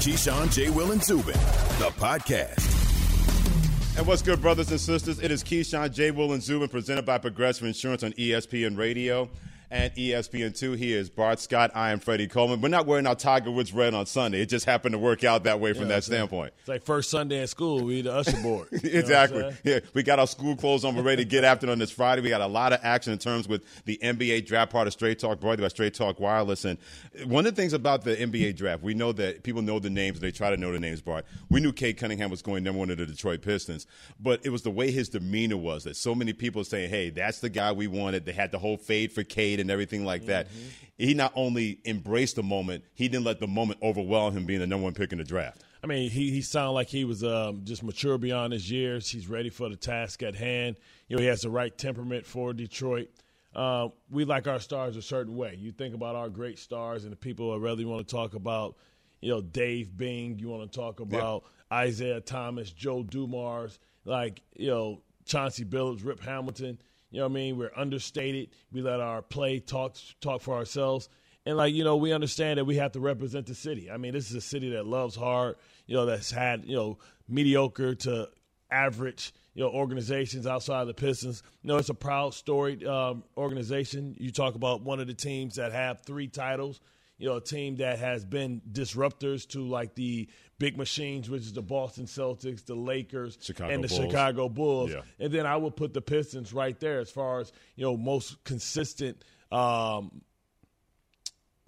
Keyshawn, J. Will, and Zubin, the podcast. And what's good, brothers and sisters? It is Keyshawn, J. Will, and Zubin, presented by Progressive Insurance on ESPN Radio and ESPN2. He is Bart Scott. I am Freddie Coleman. We're not wearing our Tiger Woods red on Sunday. It just happened to work out that way from that standpoint. It's like first Sunday at school, we the usher board. exactly. Yeah, we got our school clothes on. We're ready to get after it on this Friday. We got a lot of action in terms with the NBA draft part of Straight Talk, brought to you by Straight Talk Wireless. And one of the things about the NBA draft, we know that people know the names. They try to know the names, Bart. We knew Cade Cunningham was going number one to the Detroit Pistons, but it was the way his demeanor was that so many people saying, hey, that's the guy we wanted. They had the whole fade for Cade and everything like that mm-hmm. he not only embraced the moment, he didn't let the moment overwhelm him being the number one pick in the draft. I mean, he he sounded like he was um, just mature beyond his years. He's ready for the task at hand. You know, he has the right temperament for Detroit. Uh, we like our stars a certain way. You think about our great stars and the people I really want to talk about. You know, Dave Bing. You want to talk about yep. Isiah Thomas, Joe Dumars, like you know Chauncey Billups, Rip Hamilton. You know what I mean? We're understated. We let our play talk talk for ourselves. And like, you know, we understand that we have to represent the city. I mean, this is a city that loves hard, you know, that's had, you know, mediocre to average, you know, organizations outside of the Pistons. You know, it's a proud, storied um, organization. You talk about one of the teams that have three titles you know, a team that has been disruptors to like the big machines, which is the Boston Celtics, the Lakers, Chicago and the Bulls. Chicago Bulls. Yeah. And then I would put the Pistons right there as far as, you know, most consistent, um,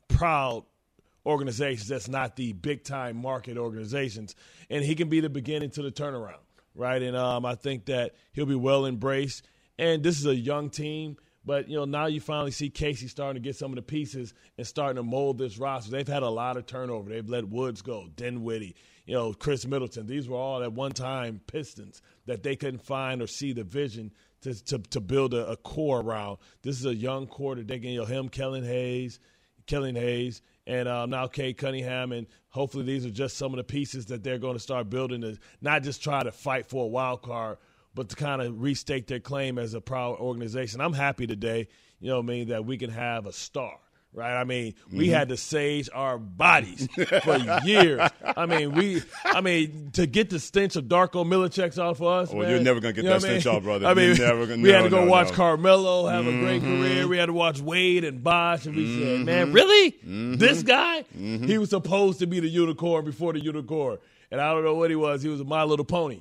proud organizations that's not the big time market organizations. And he can be the beginning to the turnaround, right? And um, I think that he'll be well embraced. And this is a young team but you know now you finally see Casey starting to get some of the pieces and starting to mold this roster. They've had a lot of turnover. They've let Woods go, Dinwiddie, you know, Khris Middleton. These were all at one time Pistons that they couldn't find or see the vision to to, to build a, a, core around. This is a young core that they can, you know, him, Killian Hayes, Killian Hayes, and um, now Cade Cunningham, and hopefully these are just some of the pieces that they're going to start building to not just try to fight for a wild card but to kind of restake their claim as a proud organization. I'm happy today, you know I mean, that we can have a star. Right, I mean, we mm-hmm. had to sage our bodies for years. I mean, we, I mean, to get the stench of Darko Milicic off of us. Well, man, you're never gonna get you know that stench off, brother. I mean, gonna, we no, had to go no, watch no. Carmelo have mm-hmm. a great career. We had to watch Wade and Bosh, and we mm-hmm. said, "Man, really? Mm-hmm. This guy? Mm-hmm. He was supposed to be the unicorn before the unicorn, and I don't know what he was. He was a My Little Pony."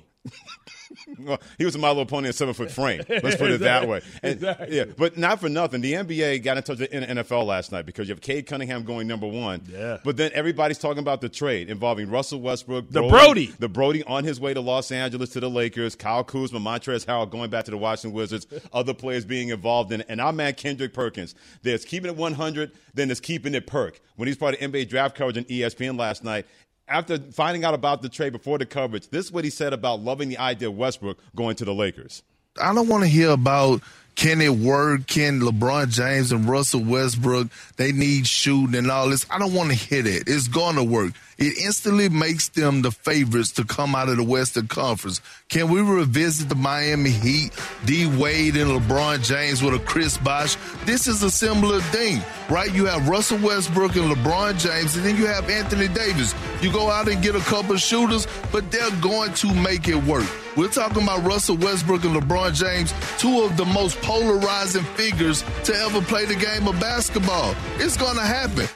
Well, he was a My Little Pony in seven foot frame. Let's put it that way. And, exactly. Yeah, but not for nothing. The NBA got in touch with the NFL last night because you have Cade Cunningham going number one. Yeah. But then everybody's talking about the trade involving Russell Westbrook, the Brody, the Brody on his way to Los Angeles to the Lakers, Kyle Kuzma, Montrezl Harrell going back to the Washington Wizards, other players being involved in it, and our man Kendrick Perkins. There's keeping it 100, then there's keeping it perk. When he's part of NBA draft coverage on ESPN last night, after finding out about the trade before the coverage, this is what he said about loving the idea of Westbrook going to the Lakers. I don't want to hear about can it work? Can LeBron James and Russell Westbrook, they need shooting and all this. I don't want to hear that. It's going to work. It instantly makes them the favorites to come out of the Western Conference. Can we revisit the Miami Heat, D Wade and LeBron James with a Chris Bosh? This is a similar thing, right? You have Russell Westbrook and LeBron James, and then you have Anthony Davis. You go out and get a couple shooters, but they're going to make it work. We're talking about Russell Westbrook and LeBron James, two of the most polarizing figures to ever play the game of basketball. It's going to happen.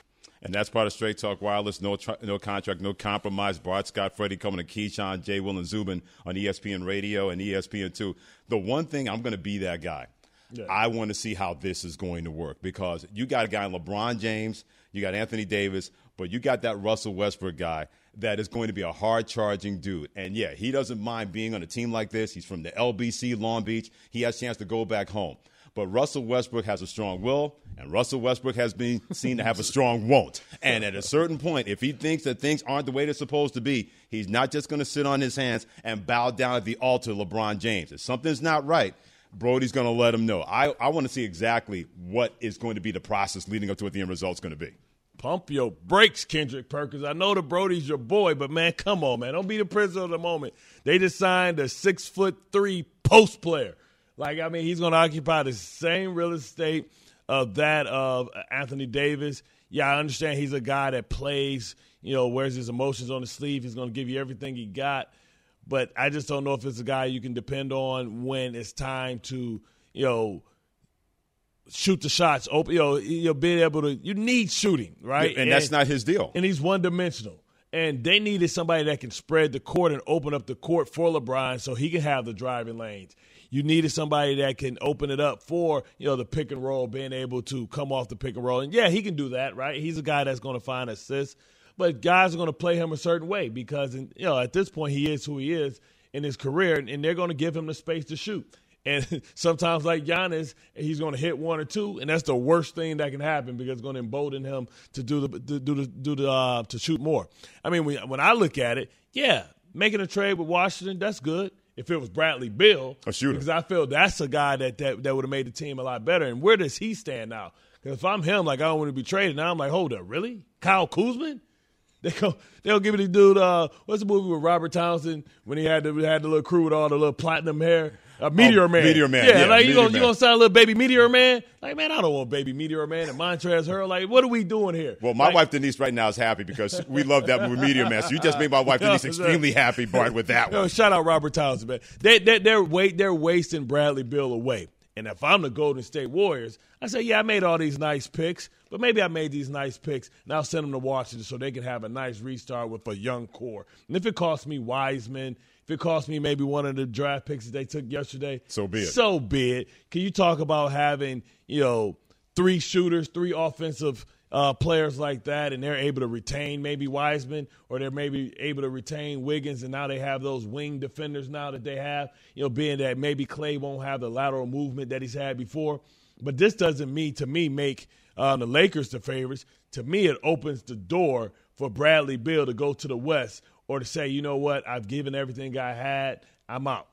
And that's part of Straight Talk Wireless. No, tr- no contract, no compromise. Bart Scott, Freddie Coleman to Keyshawn, Jay, Will, and Zubin on ESPN Radio and ESPN2. The one thing, I'm going to be that guy. Yeah. I want to see how this is going to work because you got a guy LeBron James, you got Anthony Davis, but you got that Russell Westbrook guy that is going to be a hard charging dude. And yeah, he doesn't mind being on a team like this. He's from the LBC, Long Beach. He has a chance to go back home. But Russell Westbrook has a strong will, and Russell Westbrook has been seen to have a strong won't. And at a certain point, if he thinks that things aren't the way they're supposed to be, he's not just going to sit on his hands and bow down at the altar LeBron James. If something's not right, Brody's going to let him know. I, I want to see exactly what is going to be the process leading up to what the end result's going to be. Pump your brakes, Kendrick Perkins. I know the Brody's your boy, but man, come on, man. Don't be the prisoner of the moment. They just signed a six foot three post player. Like, I mean, he's going to occupy the same real estate of that of Anthony Davis. yeah, I understand he's a guy that plays, you know, wears his emotions on his sleeve. He's going to give you everything he got. But I just don't know if it's a guy you can depend on when it's time to, you know, shoot the shots open. You know, you'll be able to. You need shooting, right? and, and that's not his deal. And he's one dimensional. And they needed somebody that can spread the court and open up the court for LeBron so he can have the driving lanes. You needed somebody that can open it up for, you know, the pick and roll, being able to come off the pick and roll. And yeah, he can do that, right? He's a guy that's going to find assists. But guys are going to play him a certain way because, you know, at this point, he is who he is in his career, and they're going to give him the space to shoot. And sometimes, like Giannis, he's going to hit one or two, and that's the worst thing that can happen because it's going to embolden him to do the to do the do the uh, to shoot more. I mean, when, when I look at it, yeah, making a trade with Washington, that's good. If it was Bradley Beal, a shooter, because I feel that's a guy that that, that would have made the team a lot better. And where does he stand now? Because if I'm him, like I don't want to be traded. Now I'm like, hold up, really? Kyle Kuzma? They go, they'll give me the dude. Uh, what's the movie with Robert Townsend when he had the had the little crew with all the little platinum hair? A Meteor oh, Man. Meteor Man. Yeah, yeah like you gonna Man. you gonna sign a little baby Meteor Man? Like man, I don't want baby Meteor Man and Montrezl Harrell. Like what are we doing here? Well, my like, wife Denise right now is happy because we love that movie Meteor Man. So you just made my wife Denise extremely happy, Bart, with that Yo, one. shout out Robert Townsend, man. They, they, they're wait, they're wasting Bradley Beal away. And if I'm the Golden State Warriors, I say, yeah, I made all these nice picks, but maybe I made these nice picks, and I'll send them to Washington so they can have a nice restart with a young core. And if it costs me Wiseman, if it costs me maybe one of the draft picks that they took yesterday, So be it. So be it. Can you talk about having, you know, three shooters, three offensive uh, players like that, and they're able to retain maybe Wiseman, or they're maybe able to retain Wiggins, and now they have those wing defenders now that they have. You know, being that maybe Clay won't have the lateral movement that he's had before, but this doesn't mean to me make uh, the Lakers the favorites. To me, it opens the door for Bradley Beal to go to the West, or to say, you know what, I've given everything I had, I'm out.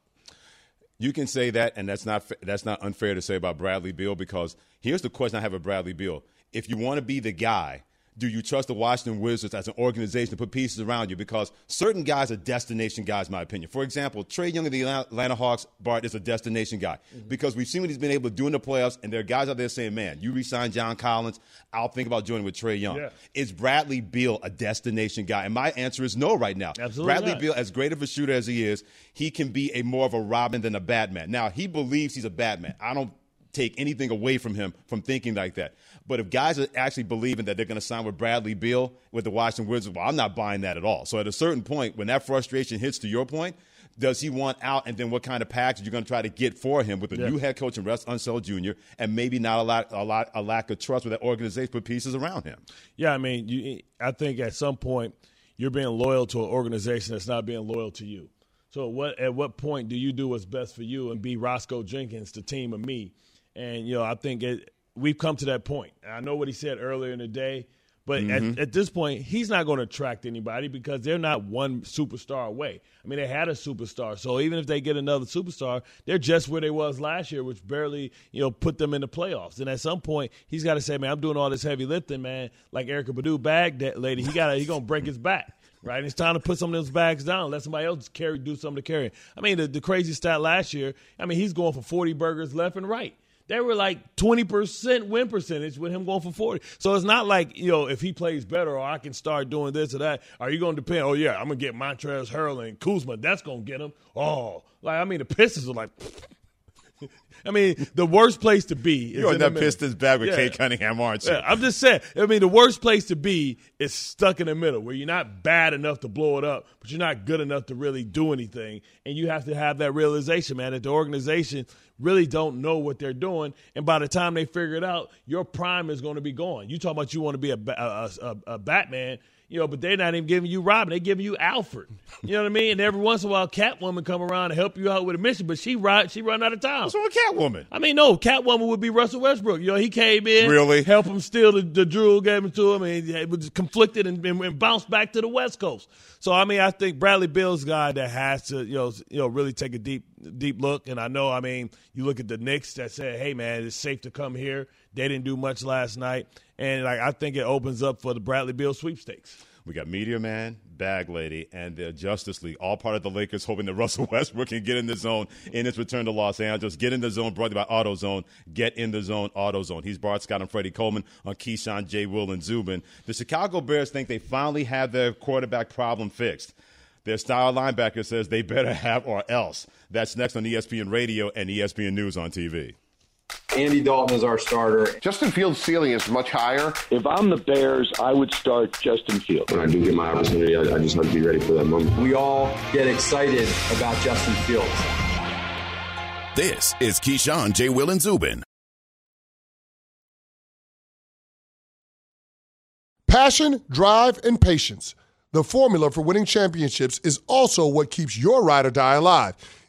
You can say that, and that's not that's not unfair to say about Bradley Beal because here's the question I have of Bradley Beal: If you want to be the guy, do you trust the Washington Wizards as an organization to put pieces around you? Because certain guys are destination guys, in my opinion. For example, Trae Young of the Atlanta Hawks, Bart is a destination guy mm-hmm. because we've seen what he's been able to do in the playoffs, and there are guys out there saying, "Man, you re-sign John Collins, I'll think about joining with Trae Young." Yeah. Is Bradley Beal a destination guy? And my answer is no right now. Absolutely Bradley not. Beal, as great of a shooter as he is, he can be a more of a Robin than a Batman. Now he believes he's a Batman. I don't take anything away from him from thinking like that. But if guys are actually believing that they're going to sign with Bradley Beal with the Washington Wizards, well, I'm not buying that at all. So at a certain point, when that frustration hits to your point, does he want out? And then what kind of package you're going to try to get for him with a Yeah. new head coach and Russ Unseld Jr. and maybe not a lot, a lot, a lack of trust with that organization put pieces around him. Yeah, I mean, you, I think at some point you're being loyal to an organization that's not being loyal to you. So what at what point do you do what's best for you and be Roscoe Jenkins, the team of me? And you know, I think it, we've come to that point. I know what he said earlier in the day, but at, mm-hmm. at this point, he's not going to attract anybody because they're not one superstar away. I mean, they had a superstar, so even if they get another superstar, they're just where they was last year, which barely you know put them in the playoffs. And at some point, he's got to say, "Man, I'm doing all this heavy lifting, man." Like Erykah Badu bag that lady, he got he gonna break his back. Right, it's time to put some of those bags down. Let somebody else carry, do something to carry. I mean, the, the crazy stat last year. I mean, he's going for forty burgers left and right. They were like 20% win percentage with him going for 40. So it's not like, you know, if he plays better or I can start doing this or that, are you going to depend, oh, yeah, I'm going to get Montrezl Harrell and Kuzma. That's going to get him. Oh, like, I mean, the Pistons are like, I mean, the worst place to be is You're in in the that. Pistons bag with Yeah. Cade Cunningham, aren't you? Yeah, I'm just saying. I mean, the worst place to be is stuck in the middle, where you're not bad enough to blow it up, but you're not good enough to really do anything. And you have to have that realization, man, that the organization really don't know what they're doing. And by the time they figure it out, your prime is going to be gone. You talk about you want to be a, a, a, a Batman. You know, but they're not even giving you Robin. They're giving you Alfred. You know what I mean? And every once in a while, Catwoman come around to help you out with a mission, but she ride, she run out of time. What's wrong with Catwoman? I mean, no, Catwoman would be Russell Westbrook. You know, he came in, Really? help him steal the, the jewel, gave him to him, and he was conflicted and, and, and bounced back to the West Coast. So, I mean, I think Bradley Beal's guy that has to, you know, you know, really take a deep, deep look. And I know, I mean, you look at the Knicks that said, "Hey, man, it's safe to come here." They didn't do much last night, and like I think it opens up for the Bradley Beal sweepstakes. We got Meteor Man, Bag Lady, and the Justice League, all part of the Lakers, hoping that Russell Westbrook can get in the zone in his return to Los Angeles. Get in the zone, brought to you by AutoZone. Get in the zone, AutoZone. He's Bart Scott and Freddie Coleman on Keyshawn, J. Will, and Zubin. The Chicago Bears think they finally have their quarterback problem fixed. Their style linebacker says they better have or else. That's next on ESPN Radio and ESPN News on TV. Andy Dalton is our starter. Justin Fields' ceiling is much higher. If I'm the Bears, I would start Justin Fields. When I do get my opportunity, I, I just have to be ready for that moment. We all get excited about Justin Fields. This is Keyshawn, J. Will, and Zubin. Passion, drive, and patience. The formula for winning championships is also what keeps your ride or die alive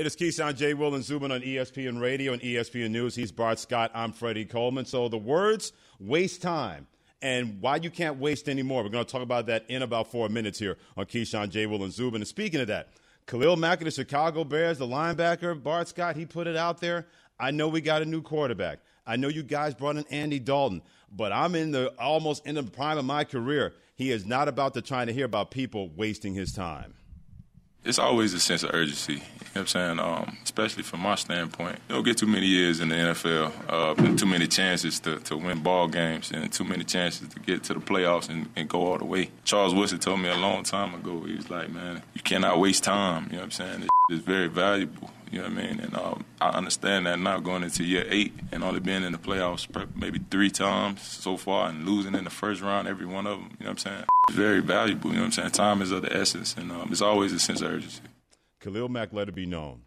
It is Keyshawn J. Will and Zubin on ESPN Radio and ESPN News. He's Bart Scott. I'm Freddie Coleman. So the words waste time and why you can't waste anymore. We're going to talk about that in about four minutes here on Keyshawn J. Will and Zubin. And speaking of that, Khalil Mack of the Chicago Bears, the linebacker, Bart Scott, he put it out there. I know we got a new quarterback. I know you guys brought in Andy Dalton, but I'm in the almost in the prime of my career. He is not about to try to hear about people wasting his time it's always a sense of urgency. You know what I'm saying? Um, especially from my standpoint. You don't get too many years in the NFL, uh, too many chances to, to win ball games, and too many chances to get to the playoffs and, and go all the way. Charles Woodson told me a long time ago, he was like, man, you cannot waste time. You know what I'm saying? It's very valuable. You know what I mean? And um, I understand that now going into year eight and only being in the playoffs maybe three times so far and losing in the first round, every one of them, you know what I'm saying? It's very valuable, you know what I'm saying? Time is of the essence, and um, it's always a sense of urgency. Khalil Mack let it be known.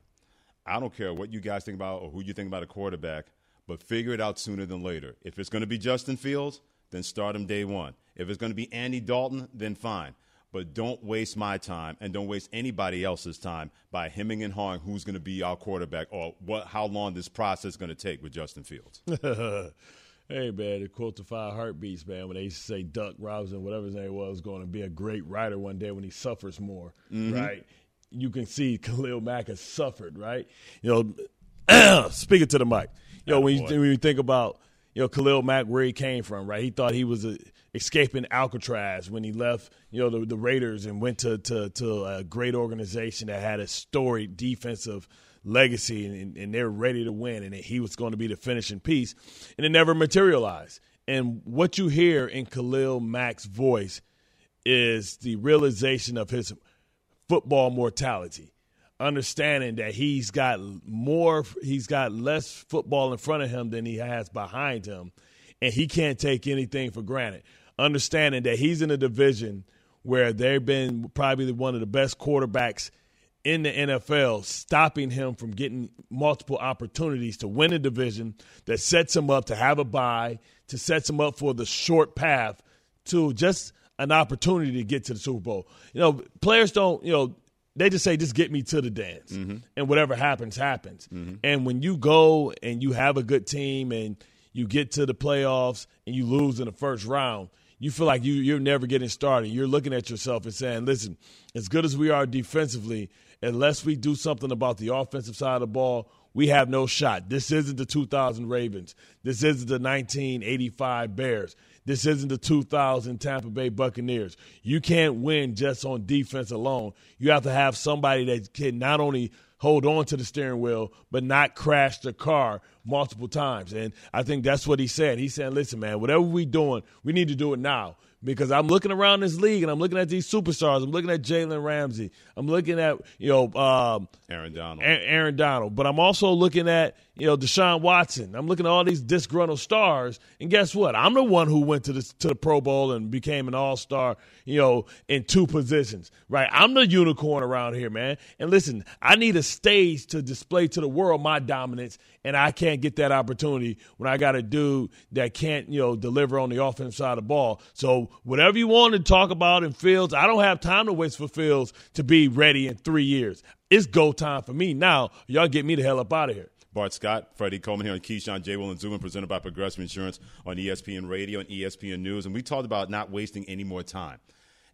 I don't care what you guys think about or who you think about a quarterback, but figure it out sooner than later. If it's going to be Justin Fields, then start him day one. If it's going to be Andy Dalton, then fine but don't waste my time and don't waste anybody else's time by hemming and hawing who's going to be our quarterback or what how long this process is going to take with Justin Fields. hey man, to quote the five heartbeats, man, when they used to say Duck Robinson, whatever his name was, going to be a great writer one day when he suffers more, mm-hmm. right? You can see Khalil Mack has suffered, right? You know, speaking to the mic, you know, when you, when you think about you know Khalil Mack where he came from, right? He thought he was a escaping Alcatraz when he left, you know, the, the Raiders and went to, to, to a great organization that had a storied defensive legacy and, and they're ready to win and he was going to be the finishing piece and it never materialized. And what you hear in Khalil Mack's voice is the realization of his football mortality, understanding that he's got more, he's got less football in front of him than he has behind him, and he can't take anything for granted understanding that he's in a division where they've been probably one of the best quarterbacks in the NFL stopping him from getting multiple opportunities to win a division that sets him up to have a bye, to sets him up for the short path to just an opportunity to get to the Super Bowl. You know, players don't, you know, they just say, just get me to the dance. Mm-hmm. And whatever happens, happens. Mm-hmm. And when you go and you have a good team and you get to the playoffs and you lose in the first round, you feel like you, you're never getting started. You're looking at yourself and saying, listen, as good as we are defensively, unless we do something about the offensive side of the ball, we have no shot. This isn't the 2000 Ravens. This isn't the 1985 Bears. This isn't the 2000 Tampa Bay Buccaneers. You can't win just on defense alone. You have to have somebody that can not only hold on to the steering wheel, but not crash the car multiple times. And I think that's what he said. He said, listen, man, whatever we're doing, we need to do it now because I'm looking around this league and I'm looking at these superstars. I'm looking at Jalen Ramsey. I'm looking at you know um, Aaron Donald. Aaron Donald. But I'm also looking at you know Deshaun Watson. I'm looking at all these disgruntled stars. And guess what? I'm the one who went to the to the Pro Bowl and became an All Star. You know, in two positions. Right? I'm the unicorn around here, man. And listen, I need a stage to display to the world my dominance, and I can't get that opportunity when I got a dude that can't you know deliver on the offensive side of the ball. So whatever you want to talk about in Fields, I don't have time to waste for Fields to be ready in three years. It's go time for me now. Y'all get me the hell up out of here. Bart Scott, Freddie Coleman here on Keyshawn J. Will and Zubin, presented by Progressive Insurance on ESPN Radio and ESPN News. And we talked about not wasting any more time.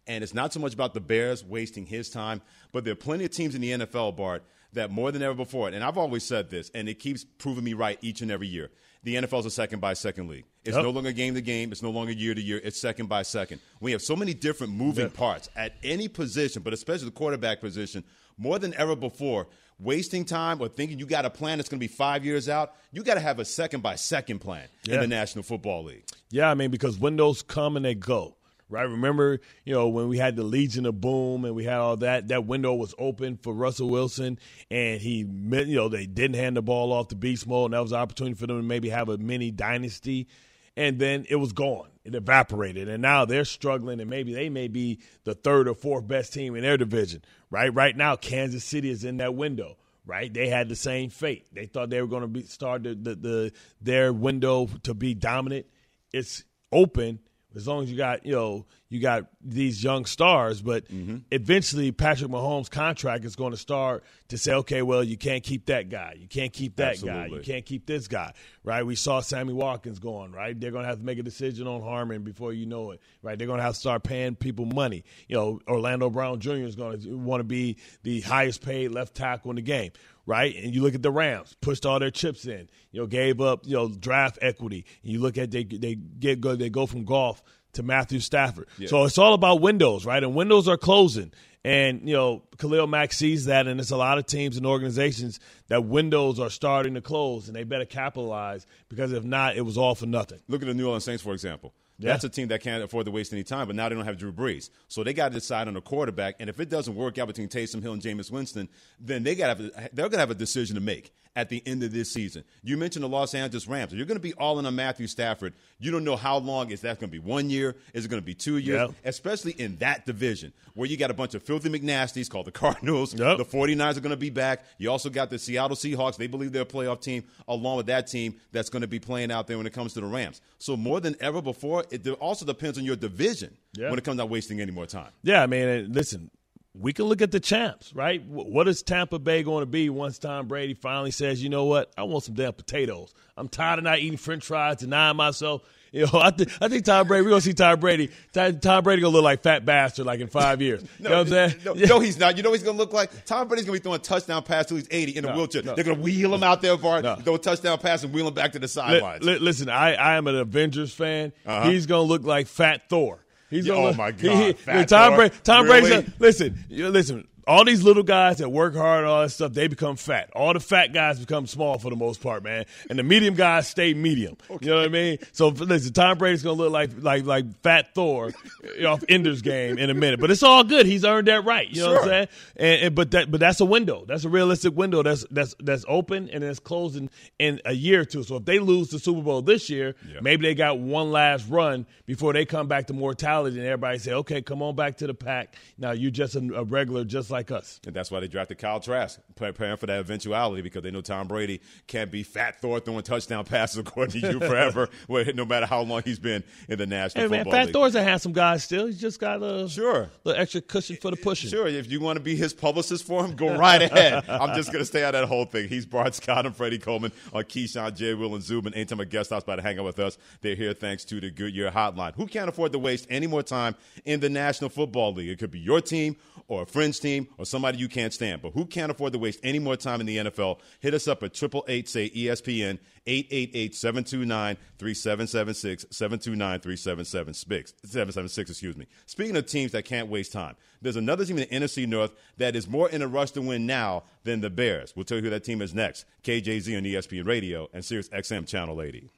And it's not so much about the Bears wasting his time, but there are plenty of teams in the NFL, Bart, that more than ever before, and I've always said this, and it keeps proving me right each and every year the NFL is a second by second league. It's yep. no longer game to game. It's no longer year to year. It's second by second. We have so many different moving parts at any position, but especially the quarterback position, more than ever before. Wasting time or thinking you got a plan that's going to be five years out, you got to have a second by second plan yeah. in the National Football League. Yeah, I mean, because windows come and they go right? Remember, you know, when we had the Legion of Boom and we had all that, that window was open for Russell Wilson, and he, you know, they didn't hand the ball off to Beast Mode, and that was an opportunity for them to maybe have a mini dynasty, and then it was gone. It evaporated, and now they're struggling, and maybe they may be the third or fourth best team in their division, right? Right now, Kansas City is in that window right? They had the same fate. They thought they were going to be start the, the, the, their window to be dominant. It's open, as long as you got you know you got these young stars, but mm-hmm. eventually Patrick Mahomes' contract is going to start to say, okay, well, you can't keep that guy, you can't keep that Absolutely. guy, you can't keep this guy, right? We saw Sammy Watkins going, right? They're going to have to make a decision on Hardman before you know it, right? They're going to have to start paying people money. You know, Orlando Brown Jr. is going to want to be the highest paid left tackle in the game, right? And you look at the Rams, pushed all their chips in, you know, gave up, you know, draft equity. And you look at they they get go they go from Goff to Matthew Stafford. Yeah. So it's all about windows, right? And windows are closing. And, you know, Khalil Mack sees that, and it's a lot of teams and organizations that windows are starting to close, and they better capitalize because if not, it was all for nothing. Look at the New Orleans Saints, for example. Yeah. That's a team that can't afford to waste any time, but now they don't have Drew Brees. So they got to decide on a quarterback. And if it doesn't work out between Taysom Hill and Jameis Winston, then they got to they're going to have a decision to make at the end of this season. You mentioned the Los Angeles Rams. You're going to be all in on Matthew Stafford. You don't know how long is that going to be? One year? Is it going to be two years? Yep. Especially in that division where you got a bunch of filthy McNasties called the Cardinals. Yep. The 49ers are going to be back. You also got the Seattle Seahawks. They believe they're a playoff team along with that team that's going to be playing out there when it comes to the Rams. So more than ever before, it also depends on your division yeah. when it comes to wasting any more time. Yeah, I mean, listen, we can look at the champs, right? What is Tampa Bay going to be once Tom Brady finally says, you know what, I want some damn potatoes. I'm tired of not eating French fries, denying myself. You know, I, th- I think Tom Brady. We're gonna see Tom Brady. Tom, Tom Brady gonna look like fat bastard like in five years. no, you know what I'm saying? No, no, he's not. You know he's gonna look like? Tom Brady's gonna be throwing touchdown pass till he's 80 in a no, wheelchair. They're gonna wheel him out there, for No. Throw a touchdown pass and wheel him back to the sidelines. Li- li- listen, I, I am an Avengers fan. Uh-huh. He's gonna look like Fat Thor. He's gonna oh my god! He, Tom Brady. Tom really? Brady. Listen, listen all these little guys that work hard and all that stuff, they become fat. All the fat guys become small for the most part, man. And the medium guys stay medium. Okay. You know what I mean? So listen, Tom Brady's gonna look like like like Fat Thor off Ender's Game in a minute, but it's all good. He's earned that right. You know sure. what I'm saying? And, and, but that but that's a window. That's a realistic window. That's that's that's open and it's closing in a year or two. So if they lose the Super Bowl this year, yeah. maybe they got one last run before they come back to mortality, and everybody say, okay, come on back to the pack. Now you're just a, a regular, just like like us. And that's why they drafted Kyle Trask, preparing for that eventuality because they know Tom Brady can't be fat Thor throwing touchdown passes according to you forever, no matter how long he's been in the National hey, Football man, Fat League. Thor's a handsome guy still. He's just got a sure little extra cushion for the pushing. Sure, if you want to be his publicist for him, go right ahead. I'm just going to stay out of that whole thing. He's Bart Scott and Freddie Coleman on Keyshawn, J. Will, and Zubin. Anytime a guest stops by to hang out with us, they're here thanks to the Goodyear Hotline. Who can't afford to waste any more time in the National Football League? It could be your team or a friend's team or somebody you can't stand. But who can't afford to waste any more time in the NFL? Hit us up at 888 say ESPN 888 729 3776 729 3776 excuse me. Speaking of teams that can't waste time, there's another team in the NFC North that is more in a rush to win now than the Bears. We'll tell you who that team is next. KJZ on ESPN Radio and Sirius XM Channel 80.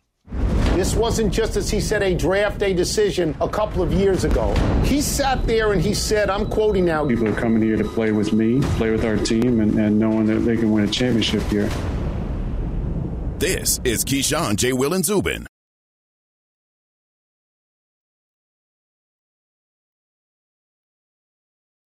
This wasn't just, as he said, a draft day decision a couple of years ago. He sat there and he said, I'm quoting now People are coming here to play with me, play with our team, and, and knowing that they can win a championship here. This is Keyshawn, J. Will, and Zubin.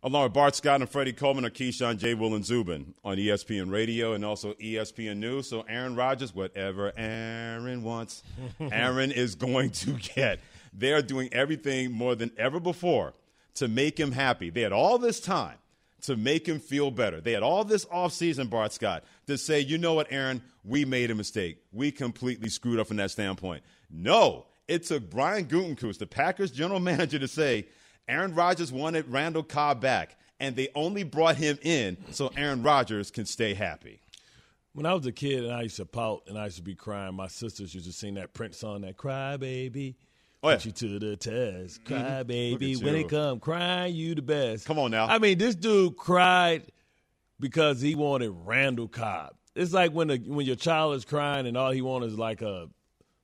Along with Bart Scott and Freddie Coleman are Keyshawn J. Will and Zubin on ESPN Radio and also ESPN News. So Aaron Rodgers, whatever Aaron wants, Aaron is going to get. They are doing everything more than ever before to make him happy. They had all this time to make him feel better. They had all this offseason, Bart Scott, to say, you know what, Aaron, we made a mistake. We completely screwed up from that standpoint. No, it took Brian Gutekunst, the Packers general manager, to say, Aaron Rodgers wanted Randall Cobb back, and they only brought him in so Aaron Rodgers can stay happy. When I was a kid and I used to pout and I used to be crying, my sisters used to sing that Prince song, that "Cry Baby." Oh, yeah. Put you to the test, cry Mhm. baby. When it come, crying you the best. Come on now. I mean, this dude cried because he wanted Randall Cobb. It's like when the, when your child is crying and all he wants is like a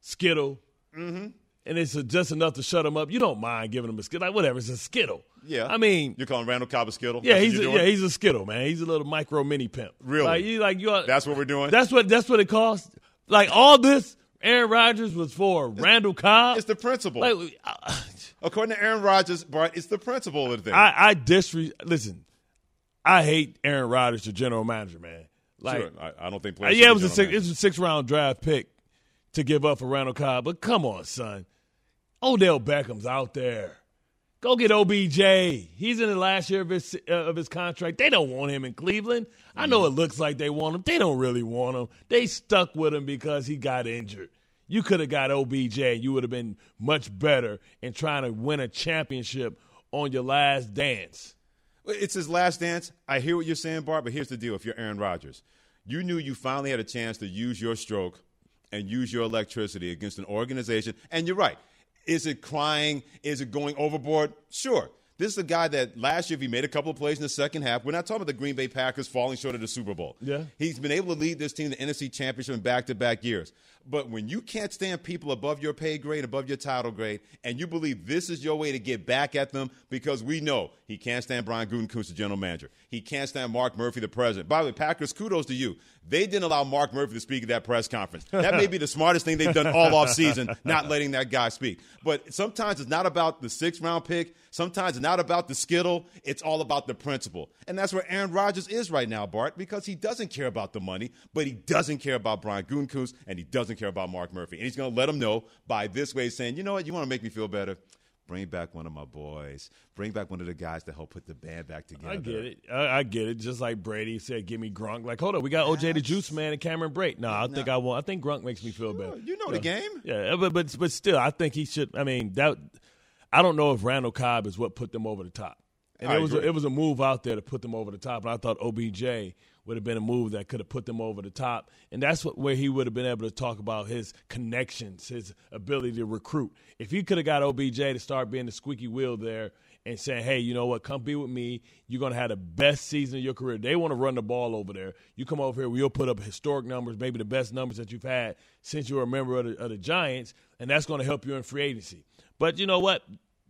skittle, Mm-hmm. And it's just enough to shut him up. You don't mind giving him a skittle, like whatever. It's a skittle. Yeah. I mean, You're calling Randall Cobb a Skittle? yeah, That's he's a, doing? yeah he's a skittle, man. He's a little micro mini pimp. Really? Like you like you. That's what we're doing? That's what that's what it costs. Like all this, Aaron Rodgers was for Randall Cobb. It's the principle. Like, uh, According to Aaron Rodgers, Bart, it's the principle of the thing. I, I disre listen. I hate Aaron Rodgers, the general manager, man. Like, sure. I, I don't think uh, yeah, it was a six, it was a six round draft pick to give up for Randall Cobb. But come on, son, Odell Beckham's out there. Go get OBJ. He's in the last year of his uh, of his contract. They don't want him in Cleveland. I know it looks like they want him. They don't really want him. They stuck with him because he got injured. You could have got OBJ. You would have been much better in trying to win a championship on your last dance. It's his last dance. I hear what you're saying, Bart, but here's the deal. If you're Aaron Rodgers, you knew you finally had a chance to use your stroke and use your electricity against an organization. And you're right. Is it crying? Is it going overboard? Sure. This is a guy that last year, if he made a couple of plays in the second half, we're not talking about the Green Bay Packers falling short of the Super Bowl. Yeah. He's been able to lead this team to the NFC Championship in back to back years. But when you can't stand people above your pay grade, above your title grade, and you believe this is your way to get back at them, because we know he can't stand Brian Gutekunst, the general manager. He can't stand Mark Murphy, the president. By the way, Packers, kudos to you. They didn't allow Mark Murphy to speak at that press conference. That may be the smartest thing they've done all offseason, not letting that guy speak. But sometimes it's not about the sixth round pick. Sometimes it's not about the skittle, it's all about the principle. And that's where Aaron Rodgers is right now, Bart, because he doesn't care about the money, but he doesn't care about Brian Gutekunst, and he doesn't care about Mark Murphy. And he's going to let him know by this way, saying, you know what, you want to make me feel better? Bring back one of my boys. Bring back one of the guys to help put the band back together. I get it. I, I get it. Just like Brady said, "Give me Gronk." Like, hold on, we got OJ the Juice Man and Cameron Brate. No, I think I want. I think Gronk makes me feel better. You know the game. Yeah, but but but still, I think he should. I mean, that I don't know if Randall Cobb is what put them over the top. And I it was a, it was a move out there to put them over the top. And I thought OBJ would have been a move that could have put them over the top. And that's what, where he would have been able to talk about his connections, his ability to recruit. If he could have got OBJ to start being the squeaky wheel there and saying, hey, you know what, come be with me. You're going to have the best season of your career. They want to run the ball over there. You come over here, we'll put up historic numbers, maybe the best numbers that you've had since you were a member of the, of the Giants, and that's going to help you in free agency. But you know what?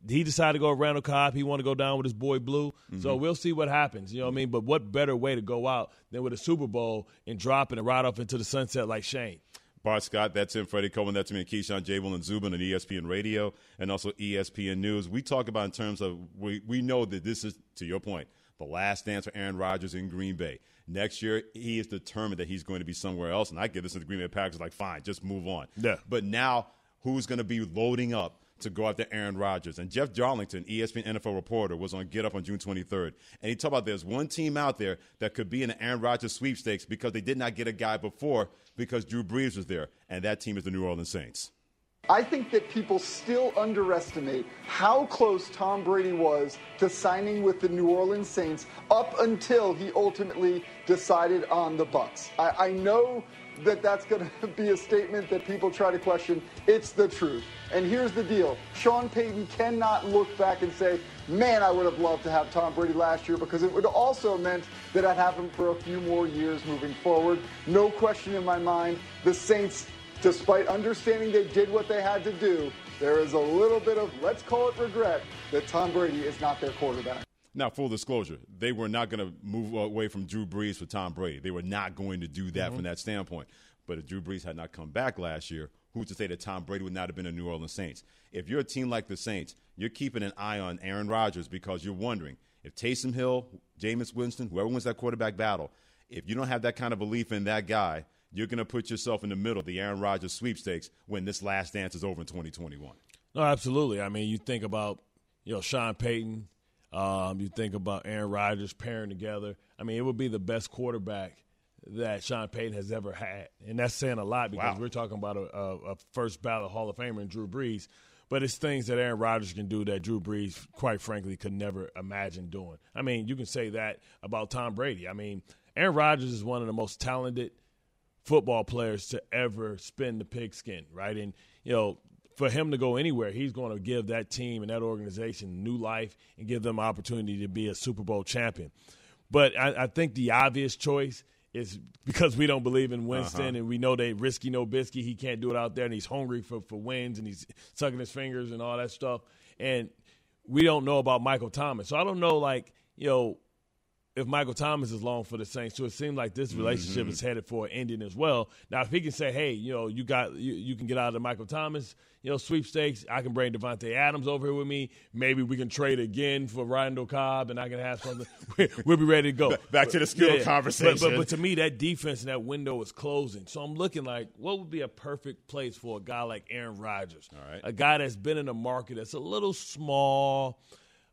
He decided to go with Randall Cobb. He wanted to go down with his boy Blue. So Mhm. we'll see what happens. You know what I mean? But what better way to go out than with a Super Bowl and dropping and right off into the sunset like Shane? Bart Scott, that's him. Freddie Coleman, that's me. And Keyshawn J. Will and Zubin on ESPN Radio and also ESPN News. We talk about in terms of we, we know that this is, to your point, the last dance for Aaron Rodgers in Green Bay. Next year, he is determined that he's going to be somewhere else. And I give this to the Green Bay Packers like, fine, just move on. Yeah. But now, who's going to be loading up to go after Aaron Rodgers? And Jeff Darlington, ESPN NFL reporter, was on Get Up on June 23rd. And he talked about there's one team out there that could be in the Aaron Rodgers sweepstakes because they did not get a guy before because Drew Brees was there. And that team is the New Orleans Saints. I think that people still underestimate how close Tom Brady was to signing with the New Orleans Saints up until he ultimately decided on the Bucs. I, I know that that's going to be a statement that people try to question. It's the truth. And here's the deal: Sean Payton cannot look back and say, "Man, I would have loved to have Tom Brady last year," because it would also meant that I'd have him for a few more years moving forward. No question in my mind. The Saints despite understanding they did what they had to do, there is a little bit of, let's call it regret, that Tom Brady is not their quarterback. Now, full disclosure, they were not going to move away from Drew Brees for Tom Brady. They were not going to do that Mhm. from that standpoint. But if Drew Brees had not come back last year, who's to say that Tom Brady would not have been a New Orleans Saints? If you're a team like the Saints, you're keeping an eye on Aaron Rodgers because you're wondering if Taysom Hill, Jameis Winston, whoever wins that quarterback battle, if you don't have that kind of belief in that guy, you're going to put yourself in the middle of the Aaron Rodgers sweepstakes when this last dance is over in 2021. No, absolutely. I mean, you think about you know Sean Payton, um, you think about Aaron Rodgers pairing together. I mean, it would be the best quarterback that Sean Payton has ever had, and that's saying a lot because Wow. we're talking about a, a, a first ballot Hall of Famer in Drew Brees. But it's things that Aaron Rodgers can do that Drew Brees, quite frankly, could never imagine doing. I mean, you can say that about Tom Brady. I mean, Aaron Rodgers is one of the most talented football players to ever spin the pigskin, right? And you know, for him to go anywhere, he's going to give that team and that organization new life and give them opportunity to be a Super Bowl champion. But I, I think the obvious choice is because we don't believe in Winston Uh-huh. and we know they risky no biscuit. He can't do it out there, and he's hungry for for wins and he's sucking his fingers and all that stuff. And we don't know about Michael Thomas, so I don't know like you know if Michael Thomas is long for the Saints, so it seems like this relationship Mhm. is headed for an ending as well. Now, if he can say, "Hey, you know, you got you, you can get out of the Michael Thomas, you know, sweepstakes. I can bring Davante Adams over here with me. Maybe we can trade again for Randall Cobb, and I can have something. we'll be ready to go. Back to the skill But- But, conversation. but, but to me, that defense and that window is closing. So I'm looking like, what would be a perfect place for a guy like Aaron Rodgers? All right. A guy that's been in a market that's a little small,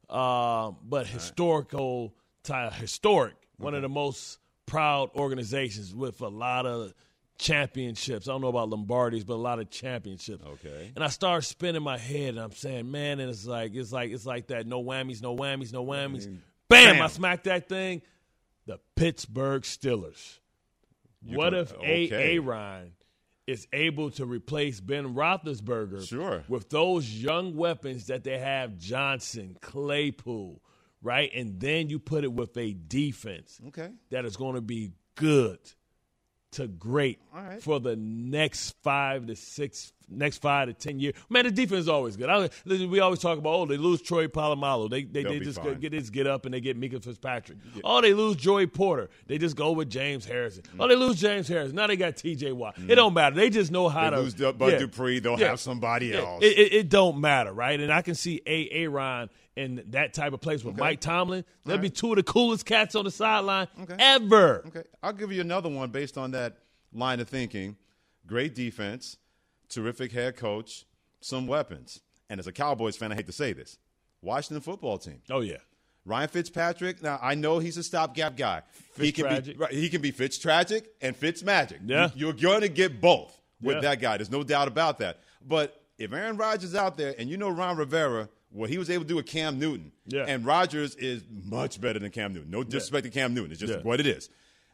uh, but historical, historic. One of the most proud organizations with a lot of championships. I don't know about Lombardies, but a lot of championships. Okay. And I start spinning my head, and I'm saying, man, and it's like it's like it's like that. No whammies, no whammies, no whammies. Bam! Bam. I smacked that thing. The Pittsburgh Steelers. You what if okay. A. Aaron is able to replace Ben Roethlisberger Sure. with those young weapons that they have Johnson, Claypool, right? And then you put it with a defense Okay. that is going to be good to great right. for the next five to six next five to ten years. Man, the defense is always good. I, we always talk about oh they lose Troy Polamalu, they they, they just go, get this get up and they get Minkah Fitzpatrick. Yeah. Oh they lose Joey Porter, they just go with James Harrison. Mm. Oh they lose James Harrison, now they got T.J. Watt. Mm. It don't matter. They just know how they to lose Bud yeah. Dupree. They'll yeah. have somebody else. It, it, it, don't matter, right? And I can see a Aaron in that type of place with okay. Mike Tomlin. They'll right. be two of the coolest cats on the sideline okay. ever. Okay, I'll give you another one based on that line of thinking. Great defense terrific head coach, some weapons. And as a Cowboys fan, I hate to say this Washington football team. Oh, yeah. Ryan Fitzpatrick. Now I know he's a stopgap guy. He can be he can be Fitz tragic and Fitz magic. Yeah, you're going to get both with yeah. that guy. There's no doubt about that. But if Aaron Rodgers is out there, and you know Ron Rivera, what he was able to do with Cam Newton, yeah. and Rodgers is much better than Cam Newton. No disrespect yeah. to Cam Newton, it's just yeah. what it is.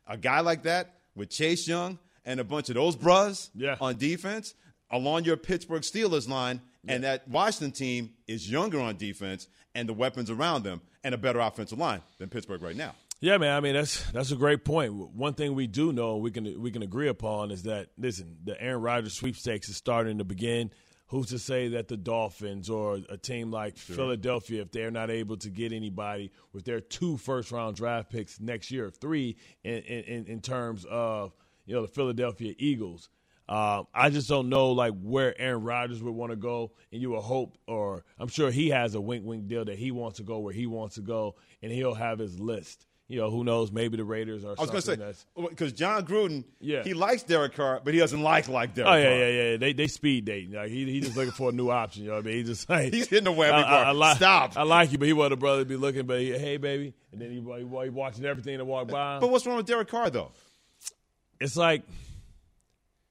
A guy like that with Chase Young and a bunch of those bros on defense, along your Pittsburgh Steelers line, yeah. and that Washington team is younger on defense and the weapons around them and a better offensive line than Pittsburgh right now. Yeah, man. I mean, that's that's a great point. One thing we do know we can we can agree upon is that listen, the Aaron Rodgers sweepstakes is starting to begin. Who's to say that the Dolphins or a team like sure. Philadelphia, if they're not able to get anybody with their two first round draft picks next year, three in, in, in terms of you know the Philadelphia Eagles, uh, I just don't know like where Aaron Rodgers would want to go, and you would hope, or I'm sure he has a wink wink deal that he wants to go where he wants to go, and he'll have his list. You know, who knows? Maybe the Raiders are. I was going to say because Jon Gruden, yeah. he likes Derek Carr, but he doesn't like like Derek. Oh yeah, Carr. yeah, yeah. They they speed dating. Like he he's just looking for a new option. You know what I mean? He just like he's hitting the whammy I, bar. I, I, like, Stop. I like you, but he wanted a brother to be looking, but he, hey baby, and then he, he, he watching everything that walk by. But what's wrong with Derek Carr though? It's like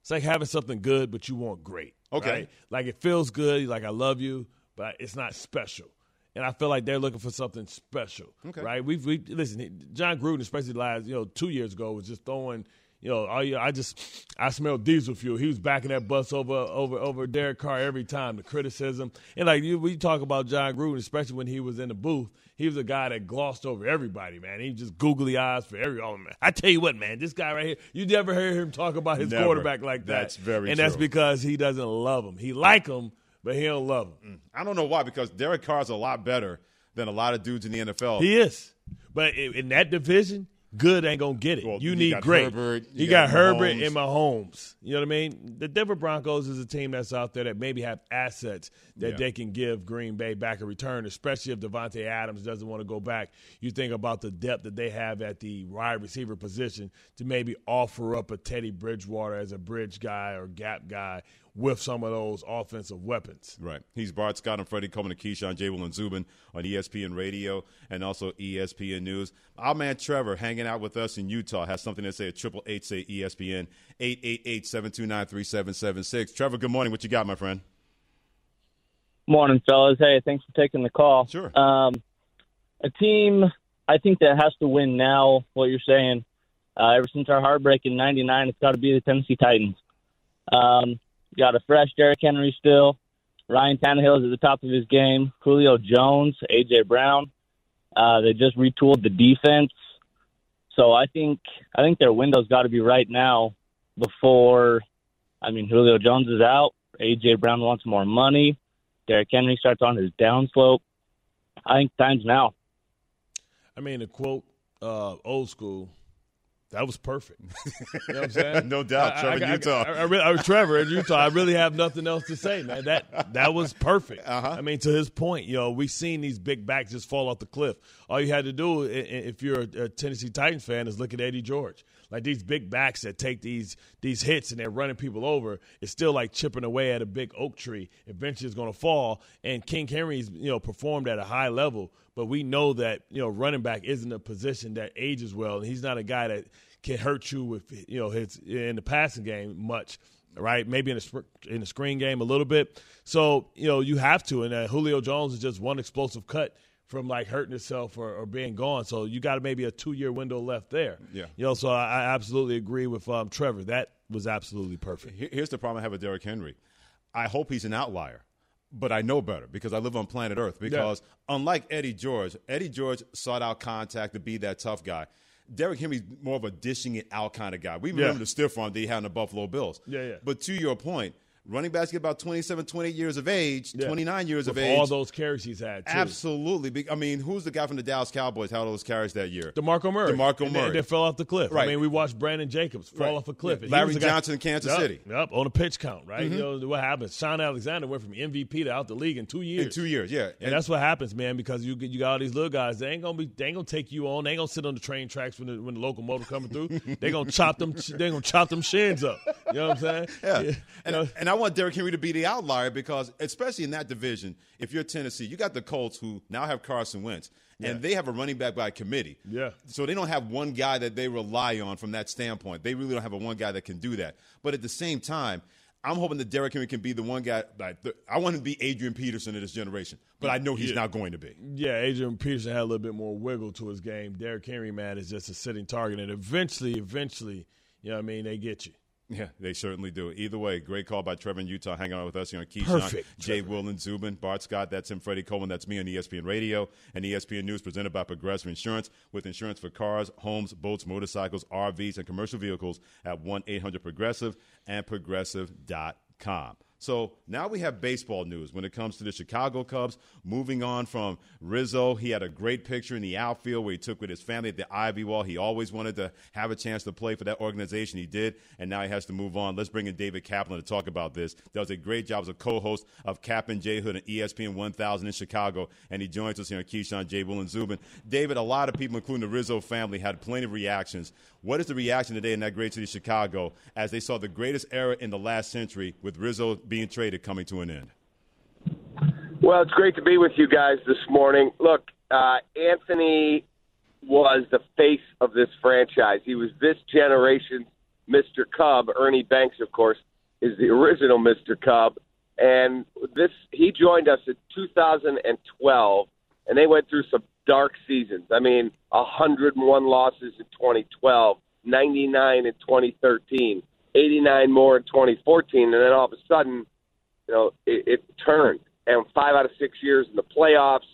it's like having something good, but you want great. Okay. Right? Like it feels good. Like I love you, but it's not special. And I feel like they're looking for something special. Okay. Right. We've we listen. Jon Gruden, especially last you know two years ago, was just throwing you know, I just I smelled diesel fuel. He was backing that bus over over over Derek Carr every time. The criticism and like you, we talk about Jon Gruden, especially when he was in the booth. He was a guy that glossed over everybody, man. He just googly eyes for every. Oh man, I tell you what, man, this guy right here. You never hear him talk about his never. quarterback like that. That's very, and true. that's because he doesn't love him. He like him, but he don't love him. Mm. I don't know why because Derek Carr's a lot better than a lot of dudes in the NFL. He is, but in that division good ain't gonna get it. Well, you need great. Herbert, you, you got, got Herbert and Mahomes. You know what I mean? The Denver Broncos is a team that's out there that maybe have assets that yeah. they can give Green Bay back a return, especially if Davante Adams doesn't want to go back. You think about the depth that they have at the wide receiver position to maybe offer up a Teddy Bridgewater as a bridge guy or gap guy with some of those offensive weapons. Right. He's Bart Scott and Freddie Coleman and Keyshawn J. Will and Zubin on ESPN Radio and also ESPN News. Our man Trevor hanging out with us in Utah has something to say at Triple Eight say ESPN 888-729-3776. Trevor, good morning. What you got, my friend? Morning, fellas. Hey, thanks for taking the call. Sure. Um, a team I think that has to win now, what you're saying, uh, ever since our heartbreak in 99, it's got to be the Tennessee Titans. Um, got a fresh Derrick Henry still. Ryan Tannehill is at the top of his game. Julio Jones, AJ Brown. Uh, they just retooled the defense, so I think I think their window's got to be right now before. I mean, Julio Jones is out. AJ Brown wants more money. Derrick Henry starts on his downslope. I think time's now. I mean, to quote uh, old school, that was perfect. You know what I'm saying? no doubt, Trevor I, I, Utah. I, I, really, I, Trevor in Utah. I really have nothing else to say, man. That that was perfect. Uh-huh. I mean, to his point, you know, we've seen these big backs just fall off the cliff. All you had to do, if you're a Tennessee Titans fan, is look at Eddie George. Like these big backs that take these these hits and they're running people over. It's still like chipping away at a big oak tree. Eventually, it's going to fall. And King Henry's you know performed at a high level, but we know that you know running back isn't a position that ages well, and he's not a guy that can hurt you with you know his in the passing game much right? Maybe in the in the screen game a little bit. So you know you have to, and uh, Julio Jones is just one explosive cut from like hurting himself or, or being gone. So you got maybe a two year window left there. Yeah. You know, so I, I absolutely agree with um, Trevor. That was absolutely perfect. Here's the problem I have with Derrick Henry. I hope he's an outlier. But I know better because I live on planet Earth. Because yeah. unlike Eddie George, Eddie George sought out contact to be that tough guy. Derrick Henry's more of a dishing it out kind of guy. We remember yeah. the stiff arm that he had in the Buffalo Bills. Yeah, yeah. But to your point, running backs get about 27, 28 years of age, Yeah. 29 years With of age. all those carries he's had. Too. Absolutely. I mean, who's the guy from the Dallas Cowboys? How those carries that year? DeMarco Murray. DeMarco And they- Murray. They, fell off the cliff. Right. I mean, we watched Brandon Jacobs fall Right. off a cliff. Yeah. And Larry was the guy- Johnson in Kansas Yep, City. Yep, on a pitch count, right? Mhm. You know what happens? Shaun Alexander went from MVP to out the league in two years. In two years, yeah. And, that's what happens, man, because you you got all these little guys. They ain't gonna be. They ain't gonna take you on. They ain't gonna sit on the train tracks when the when the locomotive coming through. they gonna chop them. They gonna chop them shins up. You know what I'm saying? Yeah. And, and I want Derrick Henry to be the outlier because, especially in that division, if you're Tennessee, you got the Colts who now have Carson Wentz, and Yeah. they have a running back by committee. Yeah. So they don't have one guy that they rely on from that standpoint. They really don't have a one guy that can do that. But at the same time, I'm hoping that Derrick Henry can be the one guy. Like I want him to be Adrian Peterson of this generation, but I know he's Yeah. not going to be. Yeah, Adrian Peterson had a little bit more wiggle to his game. Derrick Henry, man, is just a sitting target, and eventually, eventually, you know what I mean, they get you. Yeah, they certainly do. Either way, great call by Trevor in Utah, hanging out with us here on Keyshawn. Perfect, Jay Will and Zubin, Bart Scott, that's him, Freddie Coleman, that's me on ESPN Radio and ESPN News, presented by Progressive Insurance, with insurance for cars, homes, boats, motorcycles, RVs, and commercial vehicles at 1 800 Progressive and Progressive.com. So now we have baseball news when it comes to the Chicago Cubs. Moving on from Rizzo, he had a great picture in the outfield where he took with his family at the Ivy Wall. He always wanted to have a chance to play for that organization. He did, and now he has to move on. Let's bring in David Kaplan to talk about this. Does a great job as a co-host of Kap and J Hood and ESPN 1000 in Chicago, and he joins us here on Keyshawn J. Will and Zubin. David, a lot of people, including the Rizzo family, had plenty of reactions. What is the reaction today in that great city Chicago as they saw the greatest era in the last century with Rizzo being traded coming to an end? Well, it's great to be with you guys this morning. Look, uh, Anthony was the face of this franchise. He was this generation's Mr. Cub. Ernie Banks, of course, is the original Mr. Cub. And this he joined us in 2012, and they went through some dark seasons. I mean, 101 losses in 2012, 99 in 2013, 89 more in 2014, and then all of a sudden, you know, it, it turned. And five out of six years in the playoffs,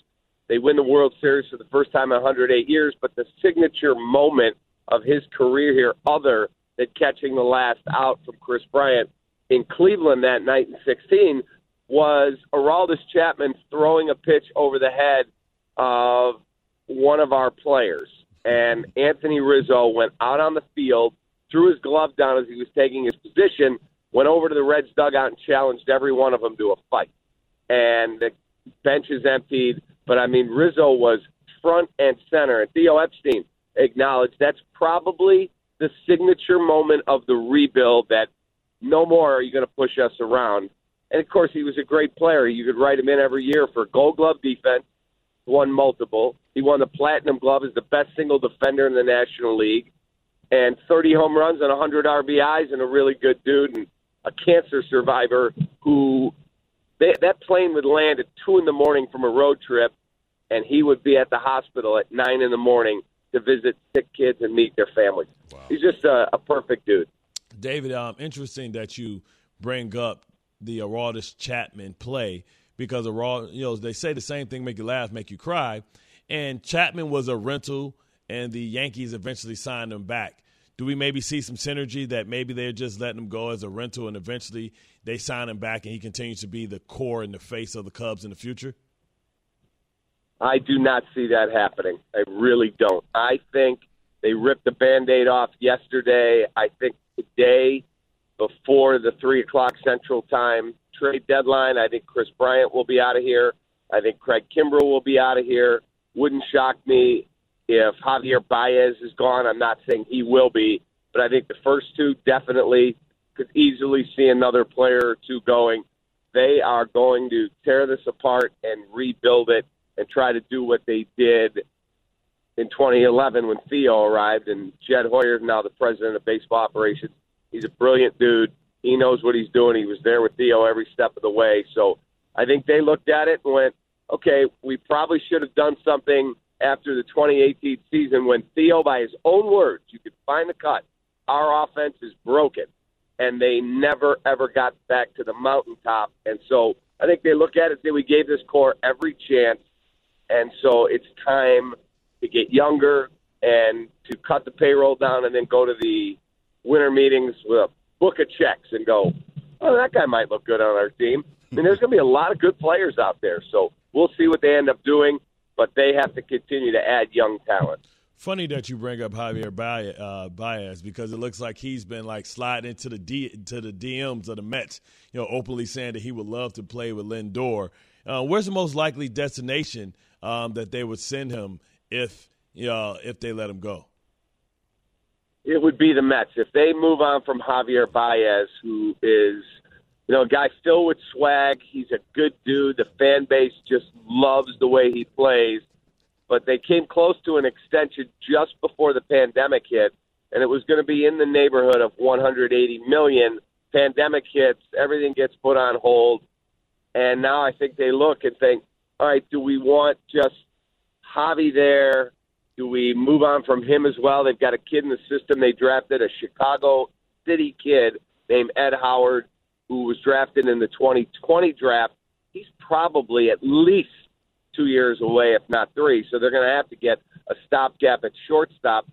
they win the World Series for the first time in 108 years. But the signature moment of his career here, other than catching the last out from Kris Bryant in Cleveland that night in 16, was Aroldis Chapman throwing a pitch over the head of one of our players. And Anthony Rizzo went out on the field, threw his glove down as he was taking his position, went over to the Reds dugout and challenged every one of them to a fight. And the bench is emptied. But I mean, Rizzo was front and center. And Theo Epstein acknowledged that's probably the signature moment of the rebuild that no more are you going to push us around. And of course, he was a great player. You could write him in every year for Gold Glove defense, won multiple. He won the Platinum Glove as the best single defender in the National League, and 30 home runs and 100 RBIs, and a really good dude and a cancer survivor who they, that plane would land at two in the morning from a road trip, and he would be at the hospital at nine in the morning to visit sick kids and meet their families. He's just a, a perfect dude. David, um, interesting that you bring up the Aroldis Chapman play because Arald, you know, they say the same thing, make you laugh, make you cry. And Chapman was a rental, and the Yankees eventually signed him back. Do we maybe see some synergy that maybe they're just letting him go as a rental, and eventually they sign him back, and he continues to be the core and the face of the Cubs in the future? I do not see that happening. I really don't. I think they ripped the band aid off yesterday. I think today, before the 3 o'clock Central Time trade deadline, I think Kris Bryant will be out of here. I think Craig Kimbrel will be out of here. Wouldn't shock me if Javier Baez is gone. I'm not saying he will be, but I think the first two definitely could easily see another player or two going. They are going to tear this apart and rebuild it and try to do what they did in 2011 when Theo arrived. And Jed Hoyer is now the president of baseball operations. He's a brilliant dude. He knows what he's doing. He was there with Theo every step of the way. So I think they looked at it and went, okay, we probably should have done something after the 2018 season when Theo, by his own words, you could find the cut, our offense is broken. And they never, ever got back to the mountaintop. And so I think they look at it and say, we gave this core every chance. And so it's time to get younger and to cut the payroll down and then go to the winter meetings with a book of checks and go, oh, that guy might look good on our team. I mean, there's going to be a lot of good players out there. So we'll see what they end up doing, but they have to continue to add young talent. Funny that you bring up Javier Baez, uh, Baez because it looks like he's been like sliding into the D, to the DMs of the Mets, you know, openly saying that he would love to play with Lindor. Uh, where's the most likely destination um, that they would send him if you know, if they let him go? It would be the Mets if they move on from Javier Baez, who is you know a guy still with swag. He's a good dude. The fan base just loves the way he plays. But they came close to an extension just before the pandemic hit, and it was going to be in the neighborhood of 180 million. Pandemic hits, everything gets put on hold, and now I think they look and think, all right, do we want just Javi there? Do we move on from him as well? They've got a kid in the system. They drafted a Chicago City kid named Ed Howard, who was drafted in the 2020 draft. He's probably at least two years away, if not three. So they're going to have to get a stopgap at shortstop.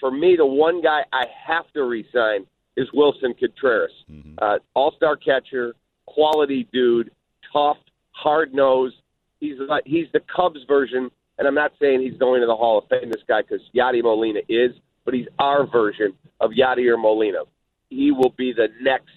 For me, the one guy I have to resign is Willson Contreras, mm-hmm. uh, all-star catcher, quality dude, tough, hard nosed. He's like he's the Cubs version and I'm not saying he's going to the Hall of Fame, this guy, because Yadi Molina is, but he's our version of Yadier Molina. He will be the next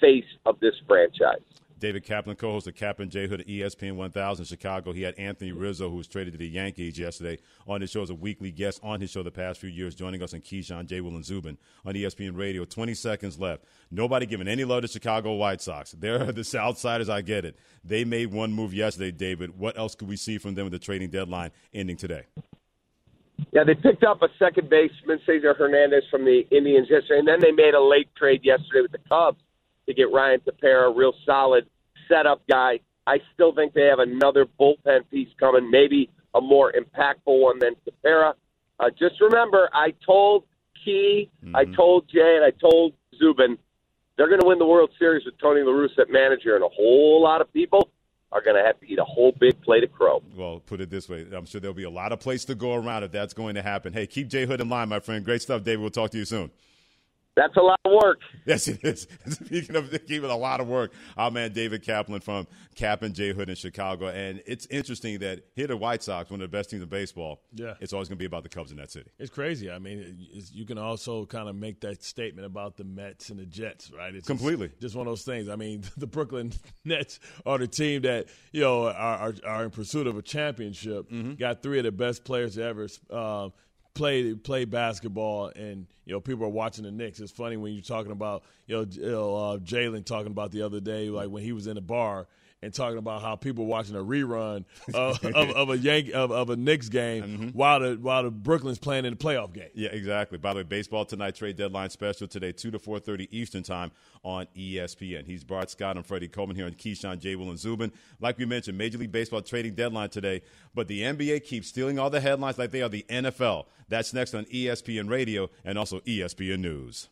face of this franchise. David Kaplan, co-host of Kaplan J Hood at ESPN 1000 Chicago. He had Anthony Rizzo, who was traded to the Yankees yesterday, on his show as a weekly guest on his show the past few years, joining us on Keyshawn, J. Will, and Zubin on ESPN Radio. 20 seconds left. Nobody giving any love to Chicago White Sox. They're the Southsiders, I get it. They made one move yesterday, David. What else could we see from them with the trading deadline ending today? Yeah, they picked up a second baseman, Cesar Hernandez, from the Indians yesterday, and then they made a late trade yesterday with the Cubs to get Ryan Tepera, a real solid setup guy. I still think they have another bullpen piece coming, maybe a more impactful one than Tepera. Uh, just remember, I told Key, mm-hmm. I told Jay, and I told Zubin, they're going to win the World Series with Tony La Russa at manager, and a whole lot of people are going to have to eat a whole big plate of crow. Well, put it this way, I'm sure there'll be a lot of places to go around if that's going to happen. Hey, keep Jay Hood in line, my friend. Great stuff, David. We'll talk to you soon. That's a lot of work. Yes, it is. Speaking of keeping a lot of work, our man David Kaplan from Kap and J Hood in Chicago. And it's interesting that here the White Sox, one of the best teams in baseball, yeah. it's always going to be about the Cubs in that city. It's crazy. I mean, you can also kind of make that statement about the Mets and the Jets, right? It's Completely. Just, just one of those things. I mean, the Brooklyn Nets are the team that, you know, are, are, are in pursuit of a championship, mm-hmm. got three of the best players ever. Um, play play basketball and you know people are watching the Knicks. It's funny when you're talking about you know, uh, Jalen talking about the other day like when he was in the bar and talking about how people watching a rerun of, of, of a Yank of, of, a Knicks game mm-hmm. while the while the Brooklyn's playing in the playoff game. Yeah, exactly. By the way, baseball tonight trade deadline special today, two to four thirty Eastern time on ESPN. He's Bart Scott and Freddie Coleman here on Keyshawn J. Will and Zubin. Like we mentioned, Major League Baseball trading deadline today, but the NBA keeps stealing all the headlines like they are the NFL. That's next on ESPN Radio and also ESPN News.